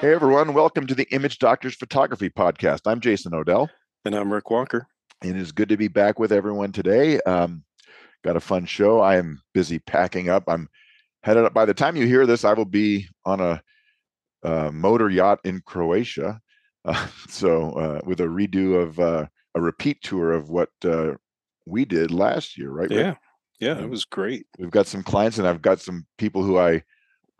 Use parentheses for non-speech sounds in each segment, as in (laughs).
Hey everyone, welcome to the Image Doctors Photography Podcast. I'm Jason Odell. And I'm Rick Walker. And it is good to be back with everyone today. Um, got a fun show. I am busy packing up. I'm headed up. By the time you hear this, I will be on a, a motor yacht in Croatia. Uh, (laughs) so uh, with a redo of uh, a repeat tour of what uh, we did last year, right? Yeah, yeah, it was great. We've got some clients, and I've got some people who I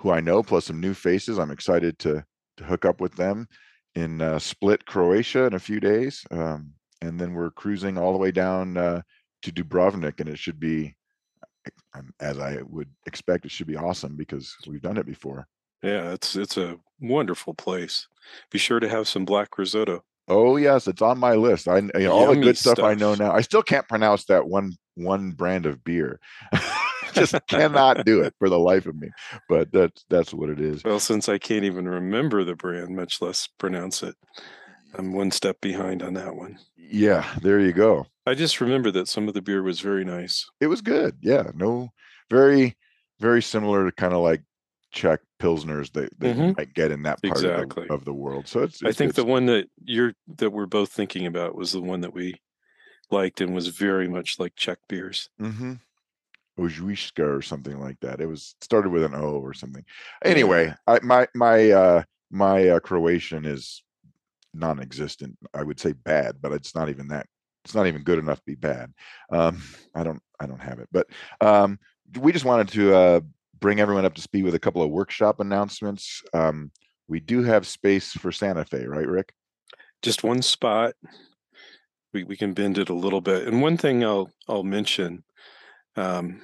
who I know, plus some new faces. I'm excited to to hook up with them in uh, Split, Croatia, in a few days, um, and then we're cruising all the way down uh, to Dubrovnik, and it should be, as I would expect, it should be awesome because we've done it before. Yeah, it's it's a wonderful place. Be sure to have some black risotto. Oh yes, it's on my list. I you know, all the good stuff, stuff I know now. I still can't pronounce that one one brand of beer. (laughs) just cannot do it for the life of me. But that's that's what it is. Well, since I can't even remember the brand, much less pronounce it, I'm one step behind on that one. Yeah, there you go. I just remember that some of the beer was very nice. It was good. Yeah, no, very, very similar to kind of like Czech pilsners that, that mm-hmm. you might get in that part exactly. of, the, of, the, world. So it's, it's I think the one that you're that we're both thinking about was the one that we liked and was very much like Czech beers. Mm-hmm. Ojwiska or something like that. It was started with an O or something. Anyway, I, my my uh, my uh, Croatian is non-existent. I would say bad, but it's not even that. It's not even good enough to be bad. Um, (sighs) I don't I don't have it, but um, we just wanted to uh, bring everyone up to speed with a couple of workshop announcements. Um, we do have space for Santa Fe, right, Rick? Just one spot. We we can bend it a little bit. And one thing I'll I'll mention um,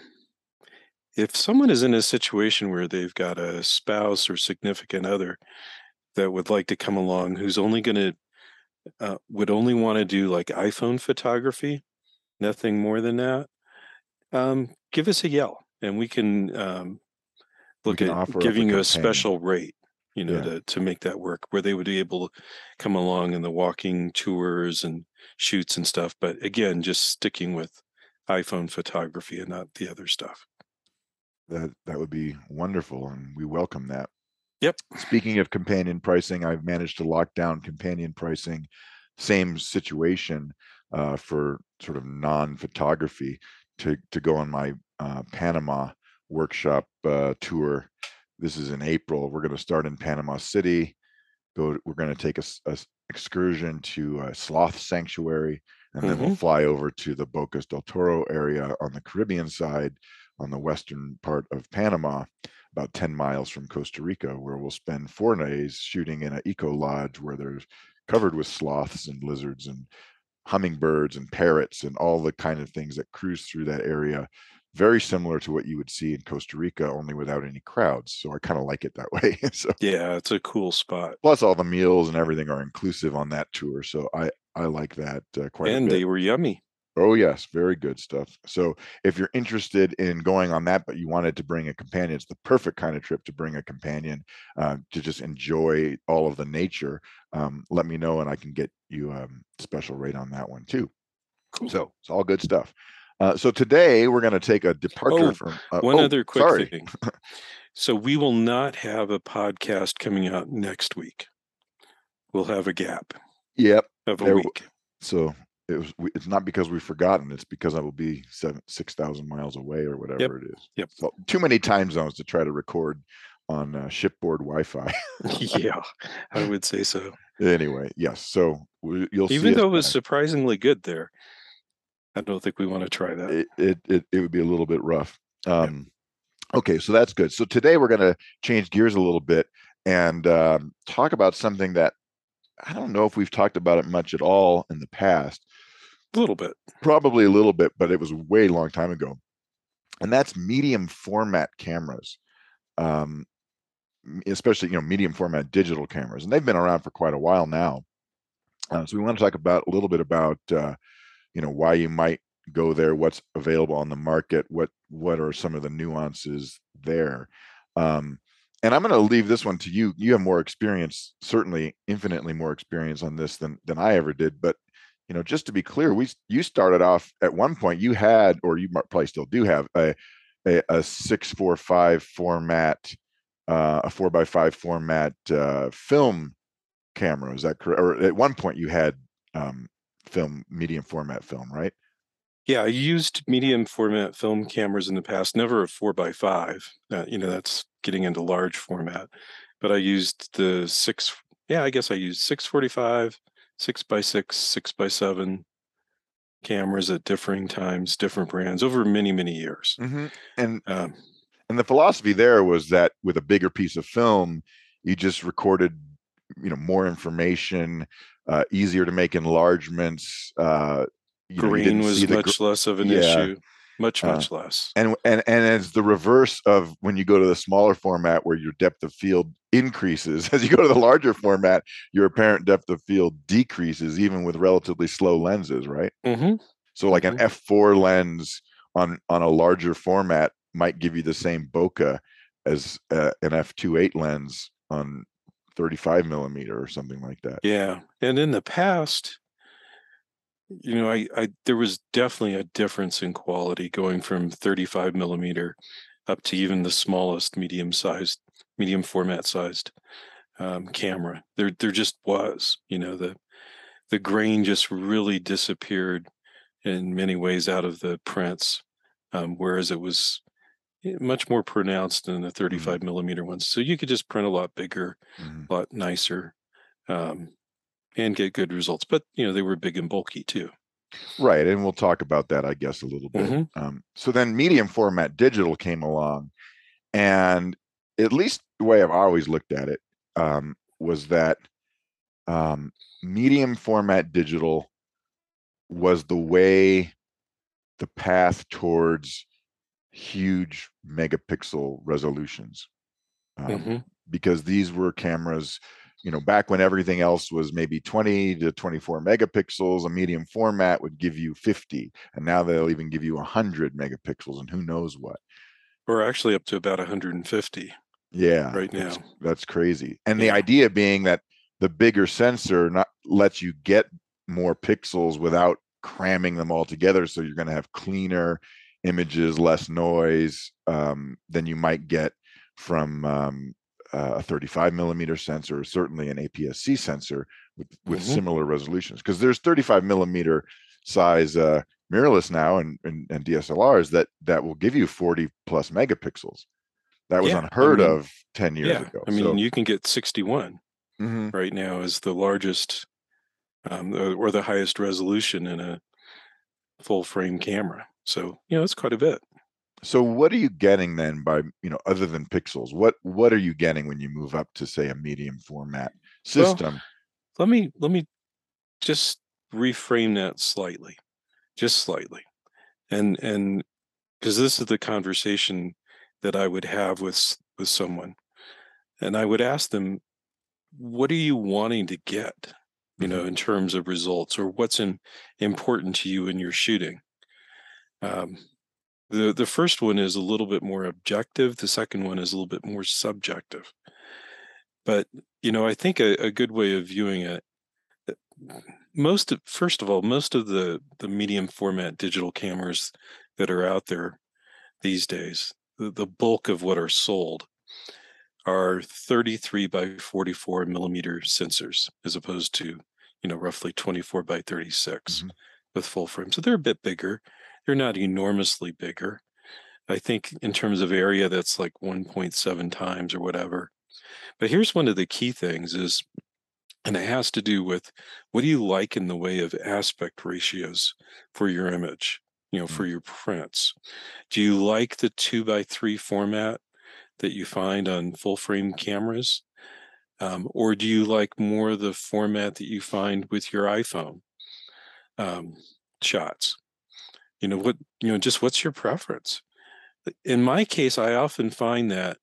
if someone is in a situation where they've got a spouse or significant other that would like to come along who's only going to uh, would only want to do like iPhone photography nothing more than that um, give us a yell and we can um, look can at giving you a special rate you know yeah. to, to make that work where they would be able to come along in the walking tours and shoots and stuff but again just sticking with iPhone photography and not the other stuff. That that would be wonderful, and we welcome that. Yep. Speaking of companion pricing, I've managed to lock down companion pricing. Same situation uh, for sort of non-photography to to go on my uh, Panama workshop uh, tour. This is in April. We're going to start in Panama City. Go. We're going to take a, a excursion to a sloth sanctuary and then mm-hmm. we'll fly over to the Bocas del Toro area on the Caribbean side, on the western part of Panama, about 10 miles from Costa Rica, where we'll spend four days shooting in an eco lodge where there's covered with sloths and lizards and hummingbirds and parrots and all the kind of things that cruise through that area very similar to what you would see in Costa Rica, only without any crowds. So I kind of like it that (laughs) way. so yeah, it's a cool spot. Plus, all the meals and everything are inclusive on that tour. So I I like that uh, quite. And they were yummy. Oh yes, very good stuff. So if you're interested in going on that, but you wanted to bring a companion, it's the perfect kind of trip to bring a companion uh, to just enjoy all of the nature. Um, let me know, and I can get you a um, special rate on that one too. Cool. So it's all good stuff. Uh, so today we're going to take a departure oh, from uh, one oh, other quick sorry. thing. (laughs) so we will not have a podcast coming out next week. We'll have a gap. Yep. Of a there, week. So it was. It's not because we've forgotten. It's because I will be seven, six thousand miles away or whatever yep. it is. Yep. So too many time zones to try to record on uh, shipboard Wi-Fi. (laughs) (laughs) yeah, I would say so. Anyway, yes. So you'll even though it was surprisingly good there. I don't think we want to try that. It it it, it would be a little bit rough. Um, yeah. Okay, so that's good. So today we're going to change gears a little bit and um, talk about something that I don't know if we've talked about it much at all in the past. A little bit, probably a little bit, but it was a way long time ago. And that's medium format cameras, um, especially you know medium format digital cameras, and they've been around for quite a while now. Uh, so we want to talk about a little bit about uh, you know why you might go there what's available on the market what what are some of the nuances there um, and i'm going to leave this one to you you have more experience certainly infinitely more experience on this than than i ever did but you know just to be clear we you started off at one point you had or you probably still do have a a, a 645 format uh, a four by five format uh, film camera. Is that correct? Or at one point you had um, film, medium format film, right? Yeah, I used medium format film cameras in the past, never a four by five. Uh, you know, that's getting into large format. But I used the six, yeah, I guess I used 645, six by six, six by seven cameras at differing times, different brands over many, many years. Mhm. And Um, and the philosophy there was that with a bigger piece of film, you just recorded, you know, more information, uh, easier to make enlargements. Uh, you know, green didn't was the gr- much less of an Yeah. issue, much, Uh, much less. and and and it's the reverse of when you go to the smaller format where your depth of field increases (laughs) as you go to the larger format your apparent depth of field decreases even with relatively slow lenses right hmm so like an Mhm. f4 lens on on a larger format might give you the same bokeh as uh, an f2.8 lens on 35 millimeter or something like that Yeah, and in the past, you know, I, I there was definitely a difference in quality going from 35 millimeter up to even the smallest medium sized, medium format sized um, camera. There, there just was, you know, the the grain just really disappeared in many ways out of the prints, um, whereas it was eh, much more pronounced in the 35 millimeter ones. So you could just print a lot bigger, Mhm. lot nicer, um, and get good results. But you know, they were big and bulky too. Right, and we'll talk about that, I guess, a little bit. Mhm. Um, so then medium format digital came along, and at least the way I've always looked at it um, was that um, medium format digital was the way, the path towards huge megapixel resolutions. Um, Mhm. because these were cameras you know back when everything else was maybe 20 to 24 megapixels a medium format would give you 50 and now they'll even give you 100 megapixels and who knows what. We're actually up to about 150 yeah right that's, now. that's crazy. And the idea being that the bigger sensor not lets you get more pixels without cramming them all together so you're going to have cleaner images less noise um, than you might get from um, a 35 millimeter sensor, certainly an APS-C sensor with, with Mhm. similar resolutions. Because there's 35 millimeter size uh, mirrorless now and, and, and DSLRs that that will give you 40 plus megapixels. That was Yeah, I unheard mean, of 10 years Yeah, ago. I mean, so, you can get 61 Mhm. right now as the largest um, or the highest resolution in a full frame camera. So you know, it's quite a bit. So what are you getting then by you know other than pixels? What what are you getting when you move up to say a medium format Well, system? let me let me just reframe that slightly, just slightly, and and because this is the conversation that I would have with with someone, and I would ask them, "What are you wanting to get?" You Mhm. know, in terms of results, or what's in, important to you in your shooting. Um, the the first one is a little bit more objective. The second one is a little bit more subjective. But you know, I think a, a good way of viewing it uh, most of, first of all most of the the medium format digital cameras that are out there these days the, the bulk of what are sold are 33 by 44 millimeter sensors as opposed to you know roughly 24 by 36 Mhm. with full frame so they're a bit bigger they're not enormously bigger i think in terms of area that's like 1.7 times or whatever. But here's one of the key things is and it has to do with what do you like in the way of aspect ratios for your image you know for your prints? Do you like the two by three format that you find on full frame cameras? Um, or do you like more the format that you find with your iPhone um, shots you know what you know just what's your preference in my case i often find that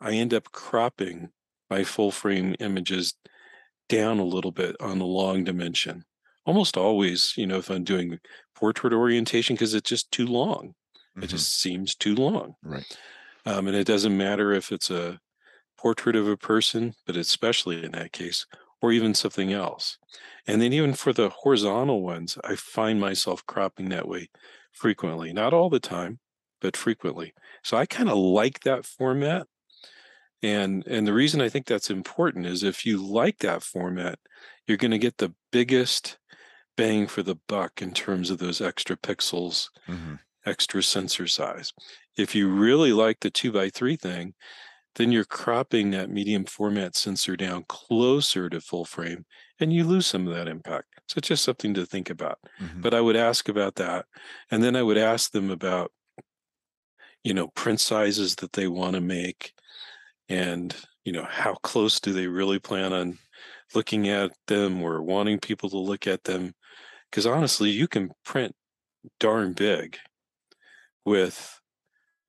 i end up cropping my full frame images down a little bit on the long dimension. Almost always, you know, if I'm doing portrait orientation, because it's just too long. It Mhm. just seems too long. right. Um, and it doesn't matter if it's a portrait of a person, but especially in that case, or even something else. And then even for the horizontal ones, I find myself cropping that way frequently. Not all the time, but frequently. So I kind of like that format. And and the reason I think that's important is if you like that format, you're going to get the biggest bang for the buck in terms of those extra pixels, Mhm. extra sensor size. If you really like the two by three thing, then you're cropping that medium format sensor down closer to full frame and you lose some of that impact. So it's just something to think about. Mhm. But I would ask about that. And then I would ask them about, you know, print sizes that they want to make and, you know, how close do they really plan on looking at them or wanting people to look at them? Because honestly, you can print darn big with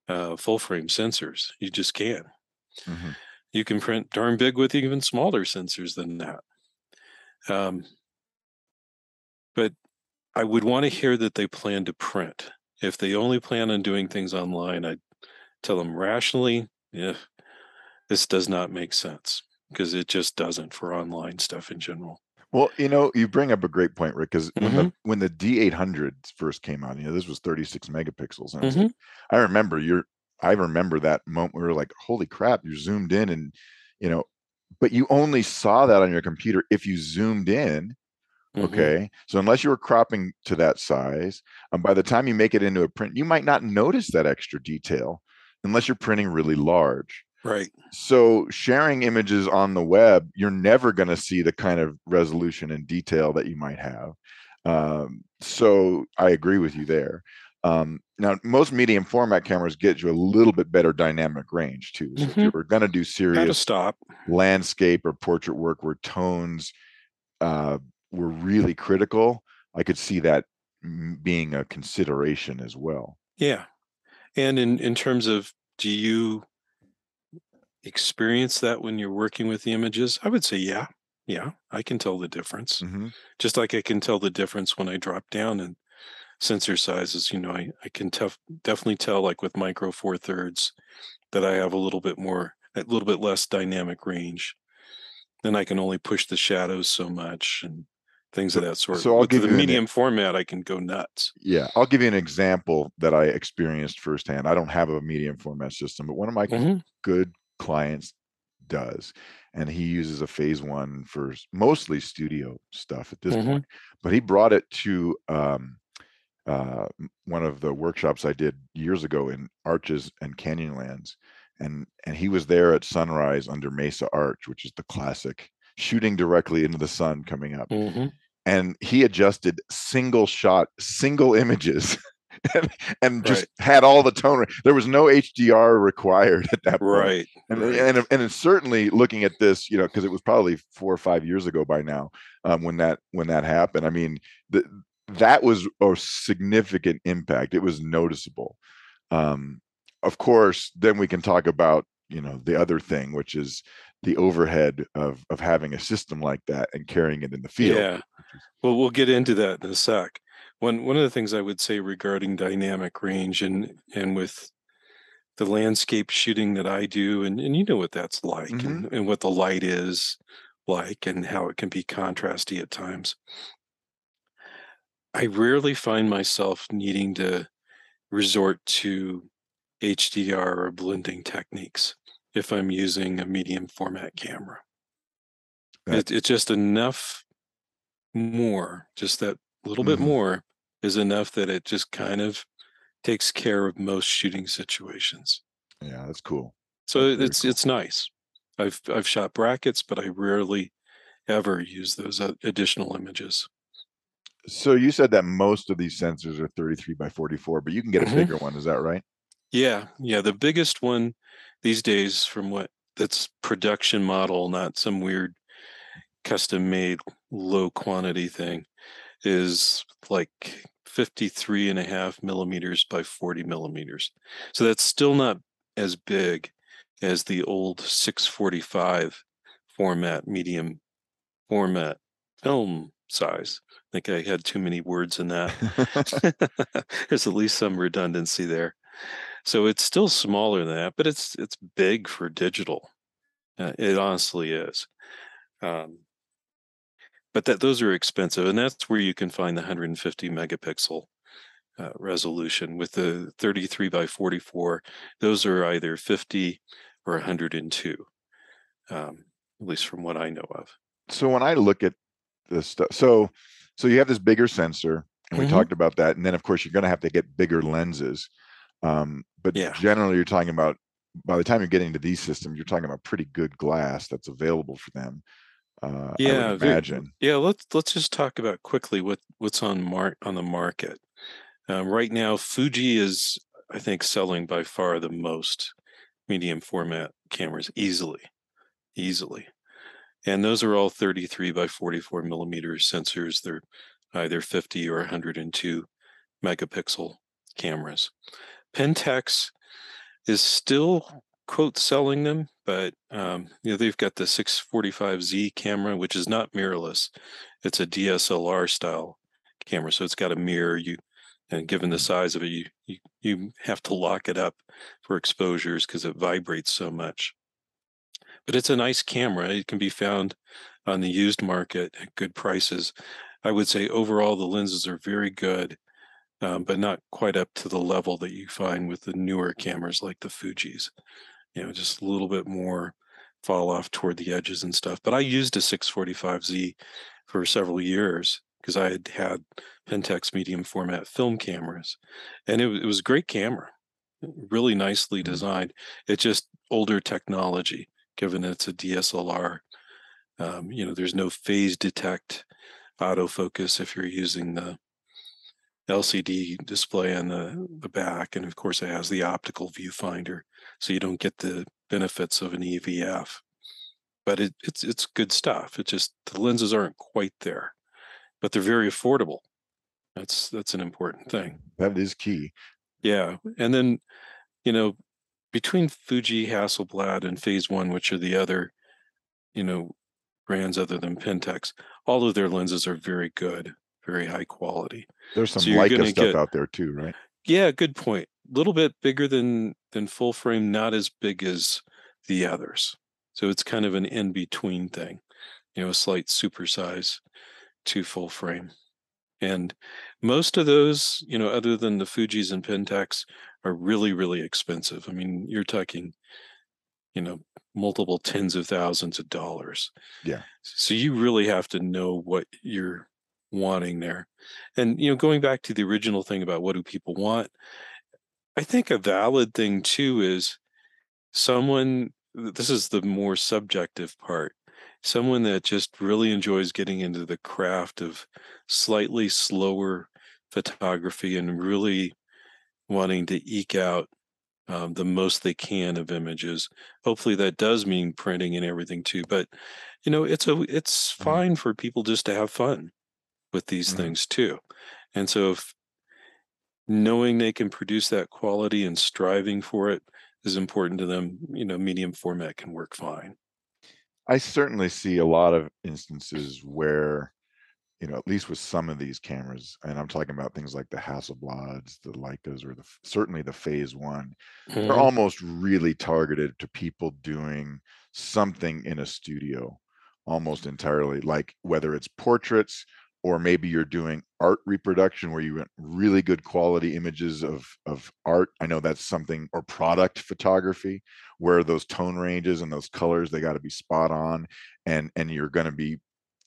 uh, full frame sensors. You just can. Mhm. You can print darn big with even smaller sensors than that. Um, but I would want to hear that they plan to print. If they only plan on doing things online, I'd tell them rationally, yeah, this does not make sense because it just doesn't for online stuff in general. Well, you know, you bring up a great point, Rick, because when the Mhm. when the D800 first came out, you know, this was 36 megapixels, and I was Mhm. like, I remember you're, I remember that moment where we were like, holy crap, you're zoomed in, and you know, but you only saw that on your computer if you zoomed in. Mhm. Okay, so unless you were cropping to that size, um, by the time you make it into a print, you might not notice that extra detail unless you're printing really large. Right. So sharing images on the web, you're never going to see the kind of resolution and detail that you might have. Um, so I agree with you there. Um, now, most medium format cameras get you a little bit better dynamic range too. So if you Mhm. were going to do serious stop. landscape or portrait work where tones uh, were really critical, I could see that being a consideration as well. Yeah. And in, in terms of do you experience that when you're working with the images? I would say, yeah. Yeah. I can tell the difference. hmm Just like I can tell the difference when I drop down in sensor sizes. You know, I, I can tef- definitely tell, like with micro four thirds, that I have a little bit more, a little bit less dynamic range. Then I can only push the shadows so much and things of that sort. so I'll with give the you an medium format, I can go nuts. Yeah, I'll give you an example that I experienced firsthand. I don't have a medium format system, but one of my Mhm. good clients does. And he uses a Phase One for mostly studio stuff at this Mhm. point. But he brought it to um, uh, one of the workshops I did years ago in Arches and Canyonlands. And and he was there at sunrise under Mesa Arch, which is the classic shooting directly into the sun coming up Mhm. and he adjusted single shot, single images, (laughs) and, and just had all the tone. There was no HDR required at that point. Right. And right. and and it's certainly looking at this, you know, because it was probably four or five years ago by now um, when that when that happened. I mean, the, that was a significant impact. It was noticeable. Um, of course, then we can talk about you know the other thing, which is the overhead of of having a system like that and carrying it in the field. Yeah. Well, we'll get into that in a sec. One one of the things I would say regarding dynamic range and and with the landscape shooting that I do, and, and you know what that's like Mhm. and, and what the light is like and how it can be contrasty at times. I rarely find myself needing to resort to HDR or blending techniques if I'm using a medium format camera. That- It, it's just enough more, just that little bit Mhm. more is enough that it just kind of takes care of most shooting situations. Yeah, that's cool. So That's it's cool. it's nice. I've I've shot brackets, but I rarely ever use those uh, additional images. So you said that most of these sensors are 33 by 44, but you can get a Mhm. bigger one. Is that right? Yeah, yeah. The biggest one these days, from what that's production model, not some weird custom made low quantity thing, is like 53 and a half millimeters by 40 millimeters. So that's still not as big as the old 645 format, medium format film size. I think I had too many words in that. (laughs) (laughs) There's at least some redundancy there. So it's still smaller than that, but it's it's big for digital. Uh, it honestly is. Um, but that those are expensive, and that's where you can find the 150 megapixel uh, resolution with the 33 by 44. Those are either 50 or 102, um, at least from what I know of. So when I look at this stuff, so so you have this bigger sensor, and we Mhm. talked about that, and then of course you're going to have to get bigger lenses. Um, but Yeah. generally, you're talking about by the time you're getting to these systems, you're talking about pretty good glass that's available for them. Uh, Yeah, imagine. Yeah, let's let's just talk about quickly what what's on mar- on the market. Um, right now, Fuji is, I think, selling by far the most medium format cameras easily, easily, and those are all 33 by 44 millimeter sensors. They're either 50 or 102 megapixel cameras. Pentax is still quote selling them, but um, you know they've got the 645Z camera, which is not mirrorless. It's a DSLR style camera, so it's got a mirror. You and given the size of it, you you, you have to lock it up for exposures because it vibrates so much. But it's a nice camera. It can be found on the used market at good prices. I would say overall the lenses are very good, um, but not quite up to the level that you find with the newer cameras like the Fuji's. You know, just a little bit more fall off toward the edges and stuff. But I used a 645Z for several years because I had had Pentax medium format film cameras, and it, it was a great camera, really nicely Mhm. designed. It's just older technology, given it's a DSLR. Um, you know, there's no phase detect autofocus if you're using the LCD display on the, the back. And of course, it has the optical viewfinder, so you don't get the benefits of an EVF. But it, it's it's good stuff. It just the lenses aren't quite there, but they're very affordable. That's that's an important thing. That is key. Yeah, and then you know between Fuji, Hasselblad, and Phase One, which are the other you know brands other than Pentax, all of their lenses are very good, very high quality. There's some So Leica stuff get- out there too, right? Yeah, good point. A little bit bigger than than full frame, not as big as the others. So it's kind of an in between thing, you know, a slight supersize to full frame. And most of those, you know, other than the Fuji's and Pentax, are really, really expensive. I mean, you're talking, you know, multiple tens of thousands of dollars. Yeah. So you really have to know what you're wanting there. And you know, going back to the original thing about what do people want, I think a valid thing too is someone this is the more subjective part. Someone that just really enjoys getting into the craft of slightly slower photography and really wanting to eke out um, the most they can of images. Hopefully that does mean printing and everything too. But you know, it's a it's Mhm. fine for people just to have fun with these Mhm. things too. And so if knowing they can produce that quality and striving for it is important to them, you know, medium format can work fine. I certainly see a lot of instances where, you know, at least with some of these cameras, and I'm talking about things like the Hasselblads, the Leicas, or the certainly the Phase One. They're Mhm. almost really targeted to people doing something in a studio, almost entirely. Like whether it's portraits or maybe you're doing art reproduction where you want really good quality images of of art. I know that's something or product photography where those tone ranges and those colors they got to be spot on and and you're going to be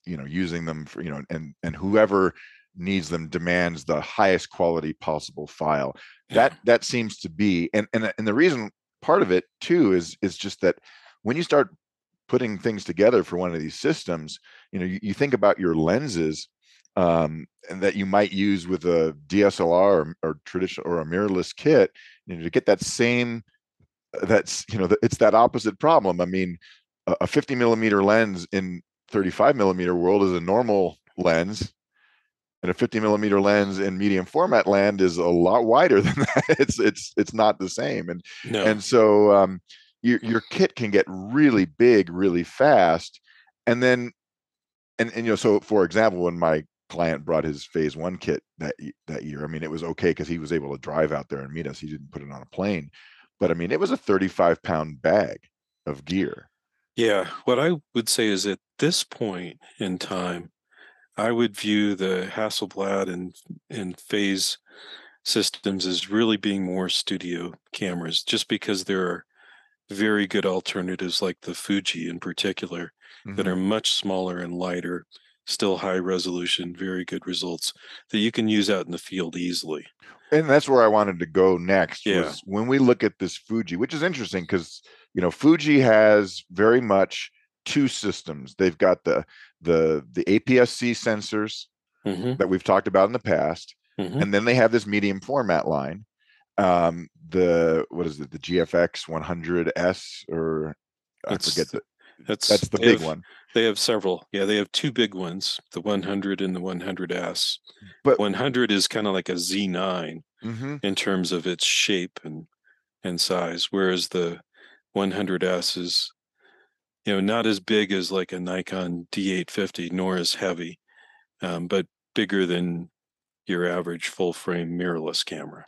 you know using them for you know and and whoever needs them demands the highest quality possible file that Yeah. that seems to be and and and the reason part of it too is is just that when you start putting things together for one of these systems you know you, you think about your lenses um and that you might use with a dslr or, or traditional or a mirrorless kit you know to get that same that's you know it's that opposite problem i mean a, a 50 millimeter lens in 35 millimeter world is a normal lens and a 50 millimeter lens in medium format land is a lot wider (laughs) than that. It's it's it's not the same and No. and so um, your your kit can get really big really fast and then and, and you know so for example when my client brought his Phase One kit that that year i mean it was okay because he was able to drive out there and meet us. He didn't put it on a plane but i mean it was a 35 pound bag of gear Yeah, what I would say is at this point in time, I would view the Hasselblad and and Phase systems as really being more studio cameras, just because there are very good alternatives like the Fuji in particular that Mhm. are much smaller and lighter, still high resolution, very good results that you can use out in the field easily. And that's where I wanted to go next Yeah. was when we look at this Fuji, which is interesting because you know Fuji has very much two systems. They've got the the the APS-C sensors Mhm, that we've talked about in the past, mhm. and then they have this medium format line. Um, the what is it? The GFX 100S or I forget the That's that's the big have- one. They have several. Yeah, they have two big ones, the 100 and the 100S. But 100 is kind of like a Z9 Mhm. in terms of its shape and and size, whereas the 100S is you know not as big as like a Nikon D850 nor as heavy, um, but bigger than your average full frame mirrorless camera.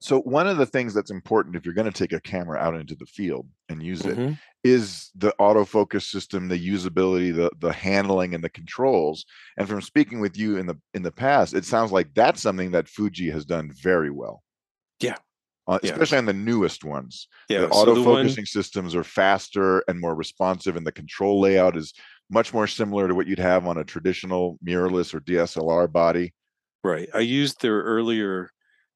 so one of the things that's important if you're going to take a camera out into the field and use it Mhm. is the autofocus system, the usability, the the handling and the controls. And from speaking with you in the in the past, it sounds like that's something that Fuji has done very well. Yeah. Uh, Yeah. especially on the newest ones. Yeah, the so the one- systems are faster and more responsive and the control layout is much more similar to what you'd have on a traditional mirrorless or DSLR body. Right. I used their earlier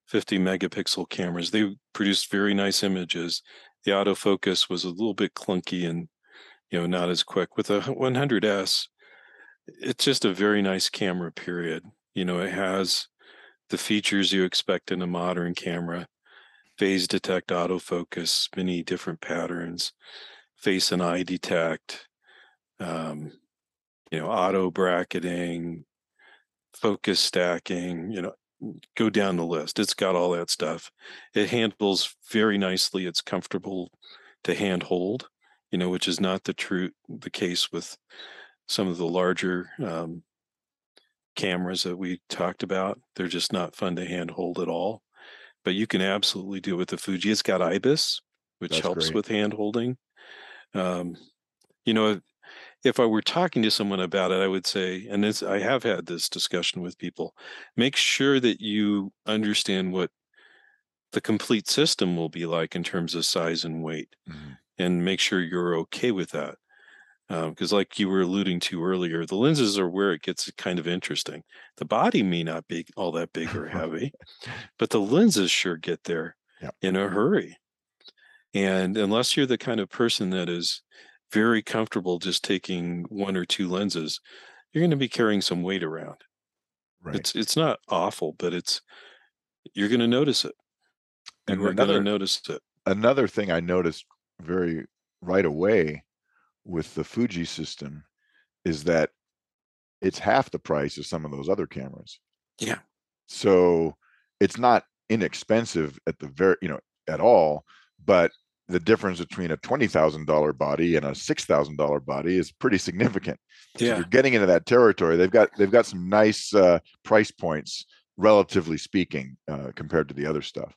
50 megapixel cameras. They produced very nice images. The autofocus was a little bit clunky and you know not as quick. With a 100S, it's just a very nice camera period. You know, it has the features you expect in a modern camera. Phase detect autofocus, many different patterns, face and eye detect, um, you know, auto bracketing, focus stacking, you know, go down the list. It's got all that stuff. It handles very nicely. It's comfortable to hand hold, you know, which is not the true the case with some of the larger um, cameras that we talked about. They're just not fun to hand hold at all. But you can absolutely do it with the Fuji. It's got IBIS, which That's helps great. with hand holding. Um, you know, if I were talking to someone about it, I would say, and this I have had this discussion with people, make sure that you understand what the complete system will be like in terms of size and weight, Mhm. and make sure you're okay with that. Um, because, like you were alluding to earlier, the lenses are where it gets kind of interesting. The body may not be all that big or (laughs) heavy, but the lenses sure get there Yep. in a hurry. And unless you're the kind of person that is very comfortable just taking one or two lenses, you're going to be carrying some weight around. Right. It's it's not awful, but it's you're going to notice it. And we're going to notice it. another thing I noticed very right away with the Fuji system is that it's half the price of some of those other cameras. Yeah. So it's not inexpensive at the very, you know, at all, but the difference between a $20,000 body and a $6,000 body is pretty significant. So Yeah. you're getting into that territory. They've got they've got some nice uh, price points relatively speaking uh, compared to the other stuff.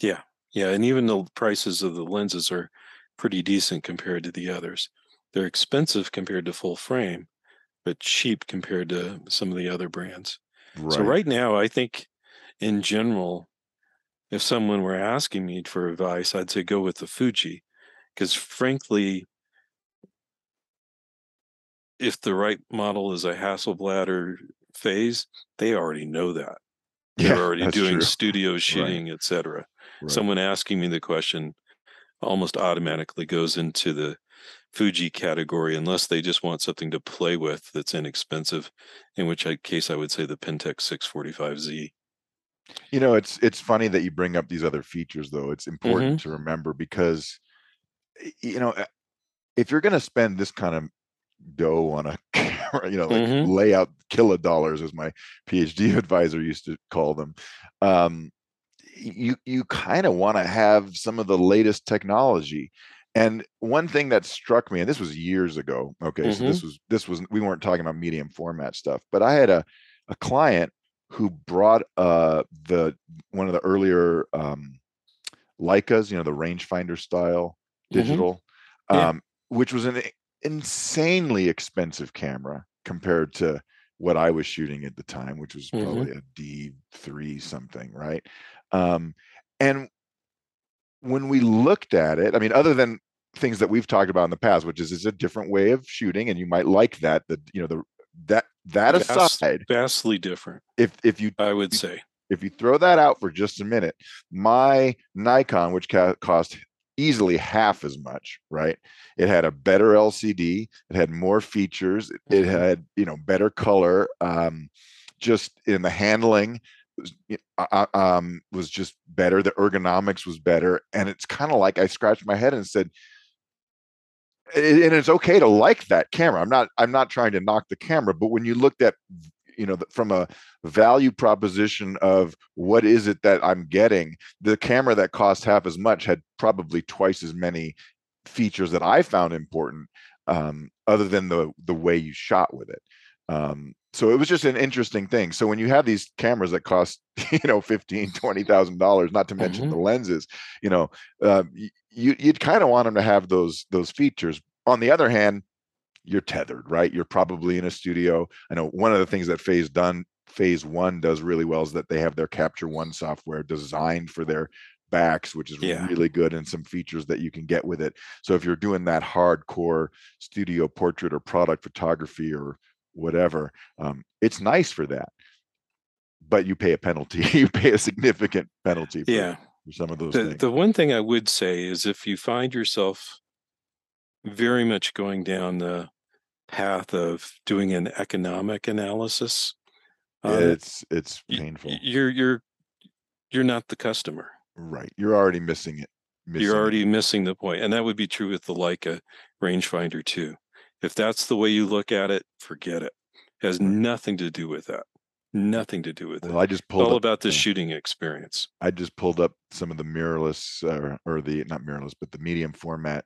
Yeah. Yeah. And even the prices of the lenses are pretty decent compared to the others. They're expensive compared to full frame, but cheap compared to some of the other brands. So right now, I think in general, if someone were asking me for advice, I'd say go with the Fuji, because frankly, if the right model is a Hasselblad or Phase, they already know that. They're already doing true. studio shooting, etc. Right. Someone asking me the question almost automatically goes into the Fuji category unless they just want something to play with that's inexpensive, in which I- case I would say the Pentax 645Z. You know, it's it's funny that you bring up these other features though. It's important Mm-hmm. to remember because you know, uh, if you're going to spend this kind of dough on a (laughs) camera, you know, like Mhm. lay out kilodollars as my PhD (laughs) advisor used to call them. Um you you kind of want to have some of the latest technology. And one thing that struck me and this was years ago. Okay, so Mm-hmm. this was this was we weren't talking about medium format stuff, but I had a a client who brought uh the one of the earlier um Leicas, you know, the rangefinder style Mhm. digital, Yeah. um, which was an insanely expensive camera compared to what I was shooting at the time, which was Mhm. probably a D3 something, right? Um, and when we looked at it, I mean, other than things that we've talked about in the past, which is it's a different way of shooting, and you might like that. The you know the that that Vast- aside, Vastly different, if if you I would say. if you throw that out for just a minute, my Nikon, which ca- cost easily half as much, right? It had a better LCD, it had more features, it- it Mhm. had you know better color, um, just in the handling um, was just better. The ergonomics was better, and it's kind of like I scratched my head and said, and it's okay to like that camera. I'm not I'm not trying to knock the camera, but when you looked at you know from a value proposition of what is it that I'm getting, the camera that cost half as much had probably twice as many features that I found important, um, other than the the way you shot with it. Um, so it was just an interesting thing. So when you have these cameras that cost, (laughs) you know, fifteen, twenty thousand dollars, not to mention Mhm. the lenses, you know, uh, you you'd kind of want them to have those those features. On the other hand, you're tethered, right? You're probably in a studio. I know one of the things that Phase done Phase One does really well is that they have their Capture One software designed for their backs, which is Yeah. really good, and some features that you can get with it. So if you're doing that hardcore studio portrait or product photography or whatever, um, it's nice for that. But you pay a penalty. (laughs) you pay a significant penalty for, Yeah. for some of those The, things. the one thing I would say is if you find yourself very much going down the path of doing an economic analysis, it, it's it's painful. you're you're you're not the customer. right. You're already missing it. Missing You're it. already missing the point, and that would be true with the Leica rangefinder too. If that's the way you look at it, forget it. It has nothing to do with that. Nothing to do with Well, it. I just It's pulled all up, about the uh, shooting experience. I just pulled up some of the mirrorless uh, or the not mirrorless, but the medium format.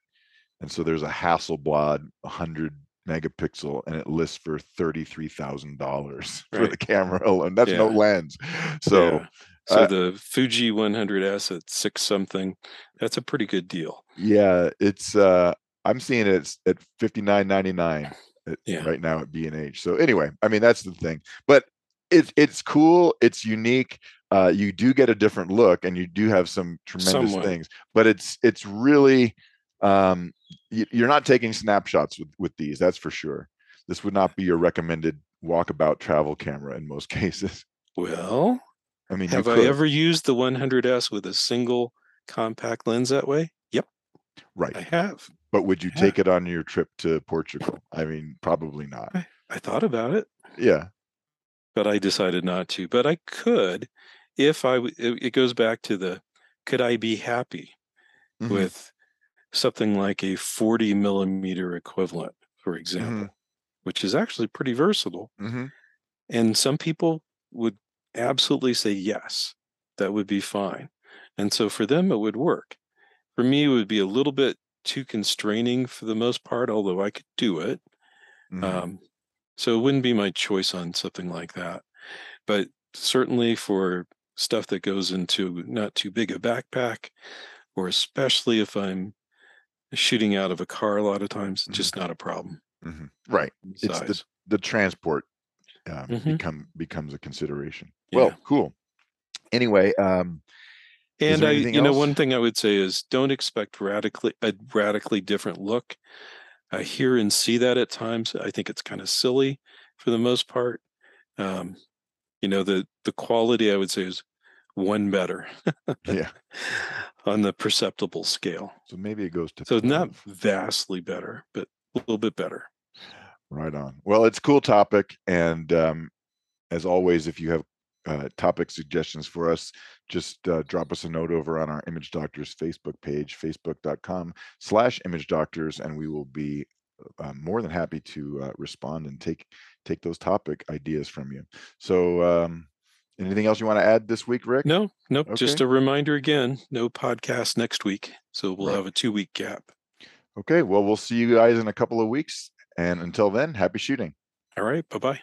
And so there's a Hasselblad 100 megapixel and it lists for $33,000 (laughs) for the camera alone. That's no lens. So Yeah. So uh, the Fuji 100S at six something, that's a pretty good deal. yeah, it's uh I'm seeing it s- at 59.99 at- Yeah. right now at B&H. So anyway, I mean that's the thing. But it's it's cool, it's unique. Uh you do get a different look and you do have some tremendous Somewhat. things, but it's it's really um you're not taking snapshots with with these, that's for sure. This would not be your recommended walkabout travel camera in most (laughs) cases. Well, I mean, have I ever used the 100S with a single compact lens that way? Right. I have. But would you Yeah. take it on your trip to Portugal? I mean, probably not. I, I thought about it, Yeah. but I decided not to. But I could if I, w- it, it goes back to the could I be happy Mhm. with something like a 40 millimeter equivalent, for example, which is actually pretty versatile. Mhm. And some people would absolutely say yes, that would be fine. And so for them, it would work. For me, it would be a little bit too constraining for the most part, although I could do it. Mhm. Um, so it wouldn't be my choice on something like that. But certainly for stuff that goes into not too big a backpack, or especially if I'm shooting out of a car a lot of times, Mhm. just not a problem. Mhm. Right. It's the the transport um, Mhm. become becomes a consideration. Yeah. Well, cool. Anyway, um, And I, you know, one thing I would say is don't expect radically a radically different look. I hear and see that at times. I think it's kind of silly for the most part. Um, you know, the the quality I would say is one better yeah. (laughs) on the perceptible scale. So maybe it goes to So not vastly better, but a little bit better. Right on. Well, it's a cool topic, and um, as always, if you have uh, topic suggestions for us, just uh, drop us a note over on our Image Doctors Facebook page, facebook.com slash image doctors, and we will be uh, more than happy to uh, respond and take take those topic ideas from you. So, um, anything else you want to add this week, Rick? No, nope. Just a reminder again, no podcast next week. So we'll Right. have a two week gap. Okay. Well, we'll see you guys in a couple of weeks, and until then, happy shooting. All right. Bye bye.